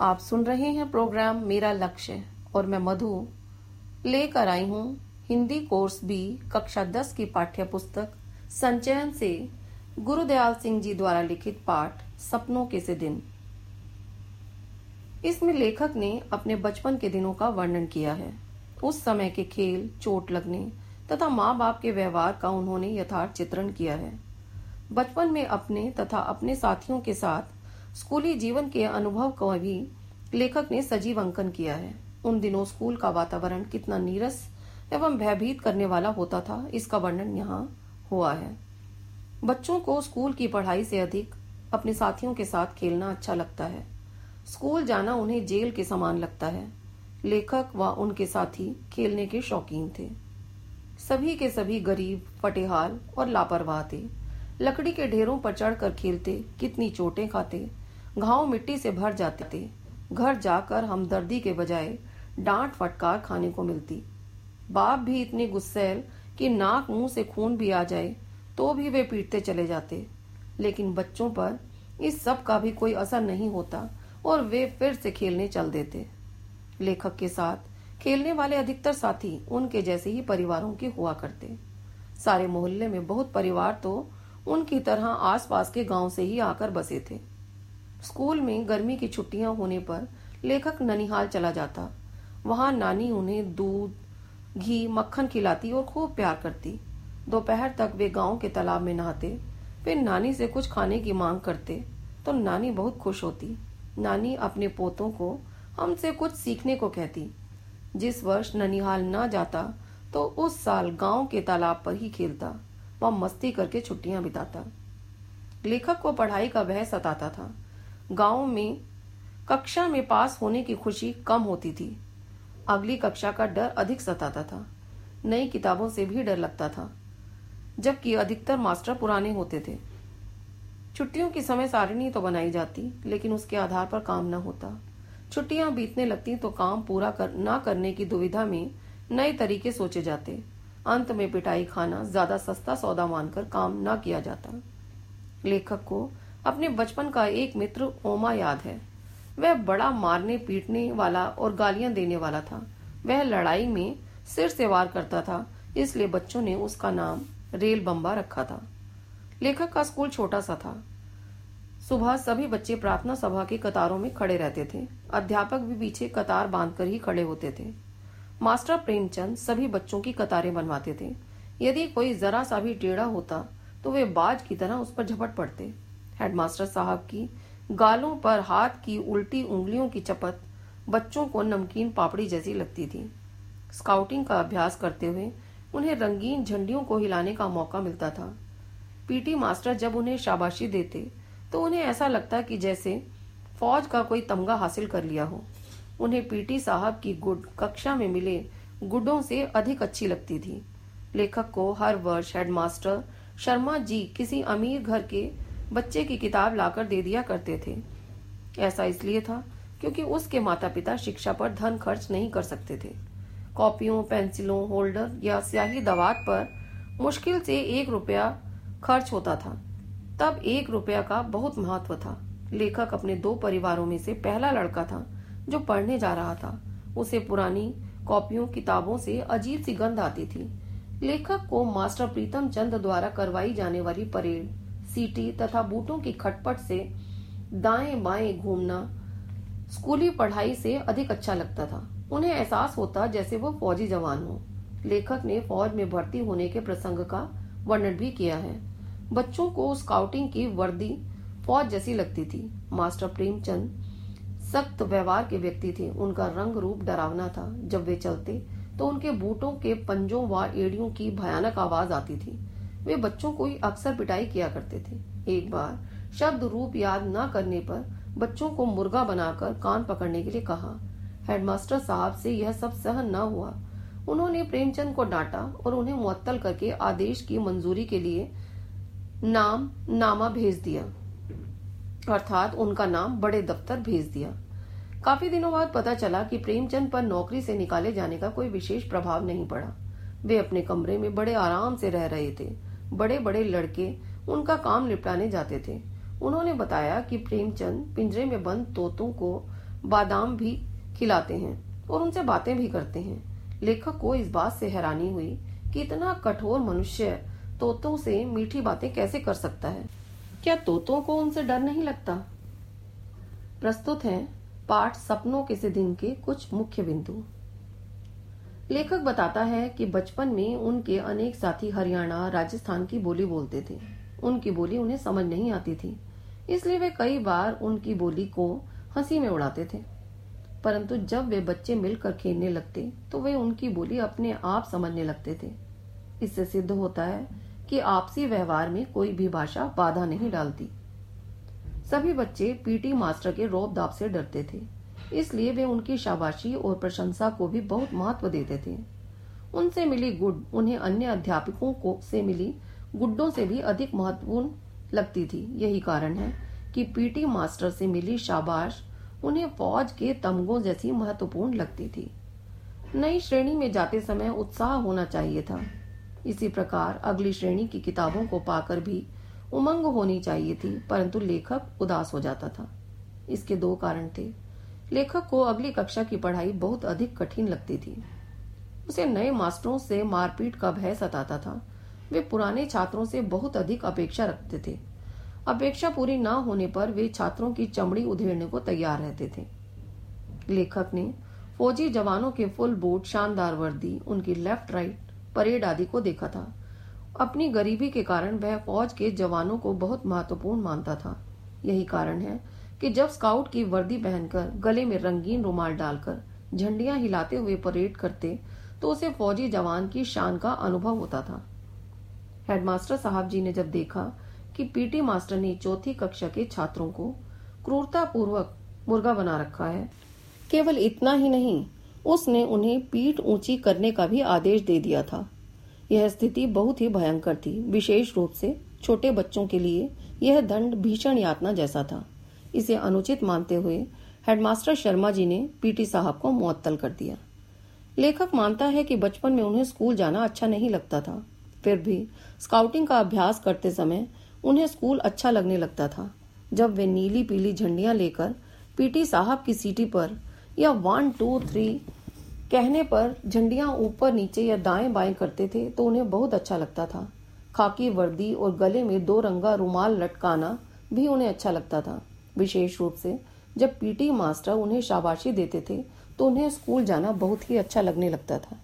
आप सुन रहे हैं प्रोग्राम मेरा लक्ष्य और मैं मधु लेकर आई हूँ हिंदी कोर्स बी, कक्षा दस की पाठ्य पुस्तक संचयन से गुरुदयाल सिंह जी द्वारा लिखित पाठ सपनों के से दिन। इसमें लेखक ने अपने बचपन के दिनों का वर्णन किया है। उस समय के खेल, चोट लगने तथा माँ बाप के व्यवहार का उन्होंने यथार्थ चित्रण किया है। बचपन में अपने तथा अपने साथियों के साथ स्कूली जीवन के अनुभव को भी लेखक ने सजीव अंकन किया है। उन दिनों स्कूल का वातावरण कितना नीरस एवं भयभीत करने वाला होता था, इसका वर्णन यहाँ हुआ है। बच्चों को स्कूल की पढ़ाई से अधिक अपने साथियों के साथ खेलना अच्छा लगता है। स्कूल जाना उन्हें जेल के समान लगता है। लेखक व उनके साथी खेलने के शौकीन थे। सभी के सभी गरीब, फटेहाल और लापरवाह थे। लकड़ी के ढेरों पर चढ़कर खेलते, कितनी चोटें खाते घाव मिट्टी से भर जाते थे। घर जाकर हमदर्दी के बजाय डांट फटकार खाने को मिलती। बाप भी इतने गुस्सेल कि नाक मुँह से खून भी आ जाए तो भी वे पीटते चले जाते। लेकिन बच्चों पर इस सब का भी कोई असर नहीं होता और वे फिर से खेलने चल देते। लेखक के साथ खेलने वाले अधिकतर साथी उनके जैसे ही परिवारों के हुआ करते। सारे मोहल्ले में बहुत परिवार तो उनकी तरह आसपास के गाँव से ही आकर बसे थे। स्कूल में गर्मी की छुट्टियाँ होने पर लेखक ननिहाल चला जाता। वहाँ नानी उन्हें दूध, घी, मक्खन खिलाती और खूब प्यार करती। दोपहर तक वे गाँव के तालाब में नहाते, फिर नानी से कुछ खाने की मांग करते तो नानी बहुत खुश होती। नानी अपने पोतों को हमसे कुछ सीखने को कहती। जिस वर्ष ननिहाल ना जाता तो उस साल गाँव के तालाब पर ही खेलता वह मस्ती करके छुट्टियाँ बिताता। लेखक को पढ़ाई का वह सताता था। गाँव में कक्षा में पास होने की खुशी कम होती थी। अगली कक्षा का डर अधिक सताता था। नई किताबों से भी डर लगता था जबकि अधिकतर मास्टर पुराने होते थे। छुट्टियों की समय सारिणी तो बनाई जाती लेकिन उसके आधार पर काम न होता। छुट्टियाँ बीतने लगती तो काम पूरा कर, ना करने की दुविधा में नए तरीके सोचे जाते। अंत में पिटाई खाना ज़्यादा सस्ता सौदा मानकर काम न किया जाता। लेखक को अपने बचपन का एक मित्र ओमा याद है। वह बड़ा मारने, पीटने वाला और गालियाँ देने वाला था। वह लड़ाई में सिर से वार करता था, इसलिए बच्चों ने उसका नाम रेल बम्बा रखा था। लेखक का स्कूल छोटा सा था। सुबह सभी बच्चे प्रार्थना सभा की कतारों में खड़े रहते थे। अध्यापक भी पीछे कतार बांधकर ही खड़े होते थे। मास्टर प्रेमचंद सभी बच्चों की कतारें बनवाते थे। यदि कोई जरा सा भी टेढ़ा होता तो वे बाज की तरह उस पर झपट पड़ते। हेडमास्टर साहब की, गालों पर हाथ की उल्टी उंगलियों की चपत बच्चों को नमकीन पापड़ी जैसी लगती थी। स्काउटिंग का अभ्यास करते हुए उन्हें रंगीन झंडियों को हिलाने का मौका मिलता था। पीटी मास्टर जब उन्हें शाबाशी देते तो उन्हें ऐसा लगता कि जैसे फौज का कोई तमगा हासिल कर लिया हो। उन्हें पीटी साहब की गुड कक्षा में मिले गुडों से अधिक अच्छी लगती थी। लेखक को हर वर्ष हेडमास्टर शर्मा जी किसी अमीर घर के बच्चे की किताब लाकर दे दिया करते थे। ऐसा इसलिए था क्योंकि उसके माता पिता शिक्षा पर धन खर्च नहीं कर सकते थे। कॉपियों, पेंसिलों, होल्डर या स्याही दवात पर मुश्किल से एक रुपया खर्च होता था। तब एक रुपया का बहुत महत्व था। लेखक अपने दो परिवारों में से पहला लड़का था जो पढ़ने जा रहा था। उसे पुरानी कॉपियों, किताबों से अजीब सी गंध आती थी। लेखक को मास्टर प्रीतम चंद द्वारा करवाई जाने वाली परेड सीटी तथा बूटों की खटपट से दाएँ बाएँ घूमना स्कूली पढ़ाई से अधिक अच्छा लगता था। उन्हें एहसास होता जैसे वो फौजी जवान हो। लेखक ने फौज में भर्ती होने के प्रसंग का वर्णन भी किया है। बच्चों को स्काउटिंग की वर्दी फौज जैसी लगती थी। मास्टर प्रेमचंद सख्त व्यवहार के व्यक्ति थे। उनका रंग रूप डरावना था। जब वे चलते तो उनके बूटों के पंजों व एड़ियों की भयानक आवाज़ आती थी। वे बच्चों को अक्सर पिटाई किया करते थे। एक बार शब्द रूप याद न करने पर बच्चों को मुर्गा बनाकर कान पकड़ने के लिए कहा। हेडमास्टर साहब से यह सब सहन न हुआ। उन्होंने प्रेमचंद को डांटा और उन्हें मुअत्तल करके आदेश की मंजूरी के लिए नाम, नामा भेज दिया। अर्थात उनका नाम बड़े दफ्तर भेज दिया। काफ़ी दिनों बाद पता चला कि प्रेमचंद पर नौकरी से निकाले जाने का कोई विशेष प्रभाव नहीं पड़ा। वे अपने कमरे में बड़े आराम से रह रहे थे। बड़े बड़े लड़के उनका काम निपटाने जाते थे। उन्होंने बताया कि प्रेमचंद पिंजरे में बंद तोतों को बादाम भी खिलाते हैं और उनसे बातें भी करते हैं। लेखक को इस बात से हैरानी हुई कि इतना कठोर मनुष्य तोतों से मीठी बातें कैसे कर सकता है? क्या तोतों को उनसे डर नहीं लगता? प्रस्तुत है पाठ सपनों के से दिन के कुछ मुख्य बिंदु। लेखक बताता है कि बचपन में उनके अनेक साथी हरियाणा, राजस्थान की बोली बोलते थे। उनकी बोली उन्हें समझ नहीं आती थी, इसलिए वे कई बार उनकी बोली को हँसी में उड़ाते थे। परंतु जब वे बच्चे मिलकर खेलने लगते तो वे उनकी बोली अपने आप समझने लगते थे। इससे सिद्ध होता है कि आपसी व्यवहार में कोई भी भाषा बाधा नहीं डालती। सभी बच्चे पीटी मास्टर के रोब दाब से डरते थे। इसलिए वे उनकी शाबाशी और प्रशंसा को भी बहुत महत्व देते थे। उनसे मिली गुड उन्हें अन्य अध्यापकों को से मिली गुड्डों से भी अधिक महत्वपूर्ण लगती थी। यही कारण है कि पीटी मास्टर से मिली शाबाश उन्हें फौज के तमगों जैसी महत्वपूर्ण लगती थी। नई श्रेणी में जाते समय उत्साह होना चाहिए था। इसी प्रकार अगली श्रेणी की किताबों को पाकर भी उमंग होनी चाहिए थी, परंतु लेखक उदास हो जाता था। इसके दो कारण थे। लेखक को अगली कक्षा की पढ़ाई बहुत अधिक कठिन लगती थी। उसे नए मास्टरों से मारपीट का भय सताता था। वे पुराने छात्रों से बहुत अधिक अपेक्षा रखते थे। अपेक्षा पूरी न होने पर वे छात्रों की चमड़ी उधेड़ने को तैयार रहते थे। लेखक ने फौजी जवानों के फुल बूट, शानदार वर्दी, उनकी लेफ़्ट राइट परेड आदि को देखा था। अपनी गरीबी के कारण वह फौज के जवानों को बहुत महत्वपूर्ण मानता था। यही कारण है कि जब स्काउट की वर्दी पहनकर गले में रंगीन रुमाल डालकर झंडियाँ हिलाते हुए परेड करते तो उसे फौजी जवान की शान का अनुभव होता था। हेडमास्टर साहब जी ने जब देखा कि पीटी मास्टर ने चौथी कक्षा के छात्रों को क्रूरता पूर्वक मुर्गा बना रखा है, केवल इतना ही नहीं, उसने उन्हें पीठ ऊँची करने का भी आदेश दे दिया था। यह स्थिति बहुत ही भयंकर थी, विशेष रूप से छोटे बच्चों के लिए यह दंड भीषण यातना जैसा था। इसे अनुचित मानते हुए हेडमास्टर शर्मा जी ने पीटी साहब को मुअत्तल कर दिया। लेखक मानता है कि बचपन में उन्हें स्कूल जाना अच्छा नहीं लगता था। फिर भी स्काउटिंग का अभ्यास करते समय उन्हें स्कूल अच्छा लगने लगता था। जब वे नीली पीली झंडियाँ लेकर पीटी साहब की सीटी पर या वन, टू, थ्री कहने पर झंडियाँ ऊपर, नीचे या दाएँ बाएँ करते थे तो उन्हें बहुत अच्छा लगता था। खाकी, वर्दी और गले में दो रंगा रुमाल लटकाना भी उन्हें अच्छा लगता था। विशेष रूप से। जब पीटी मास्टर उन्हें शाबाशी देते थे तो उन्हें स्कूल जाना बहुत ही अच्छा लगने लगता था।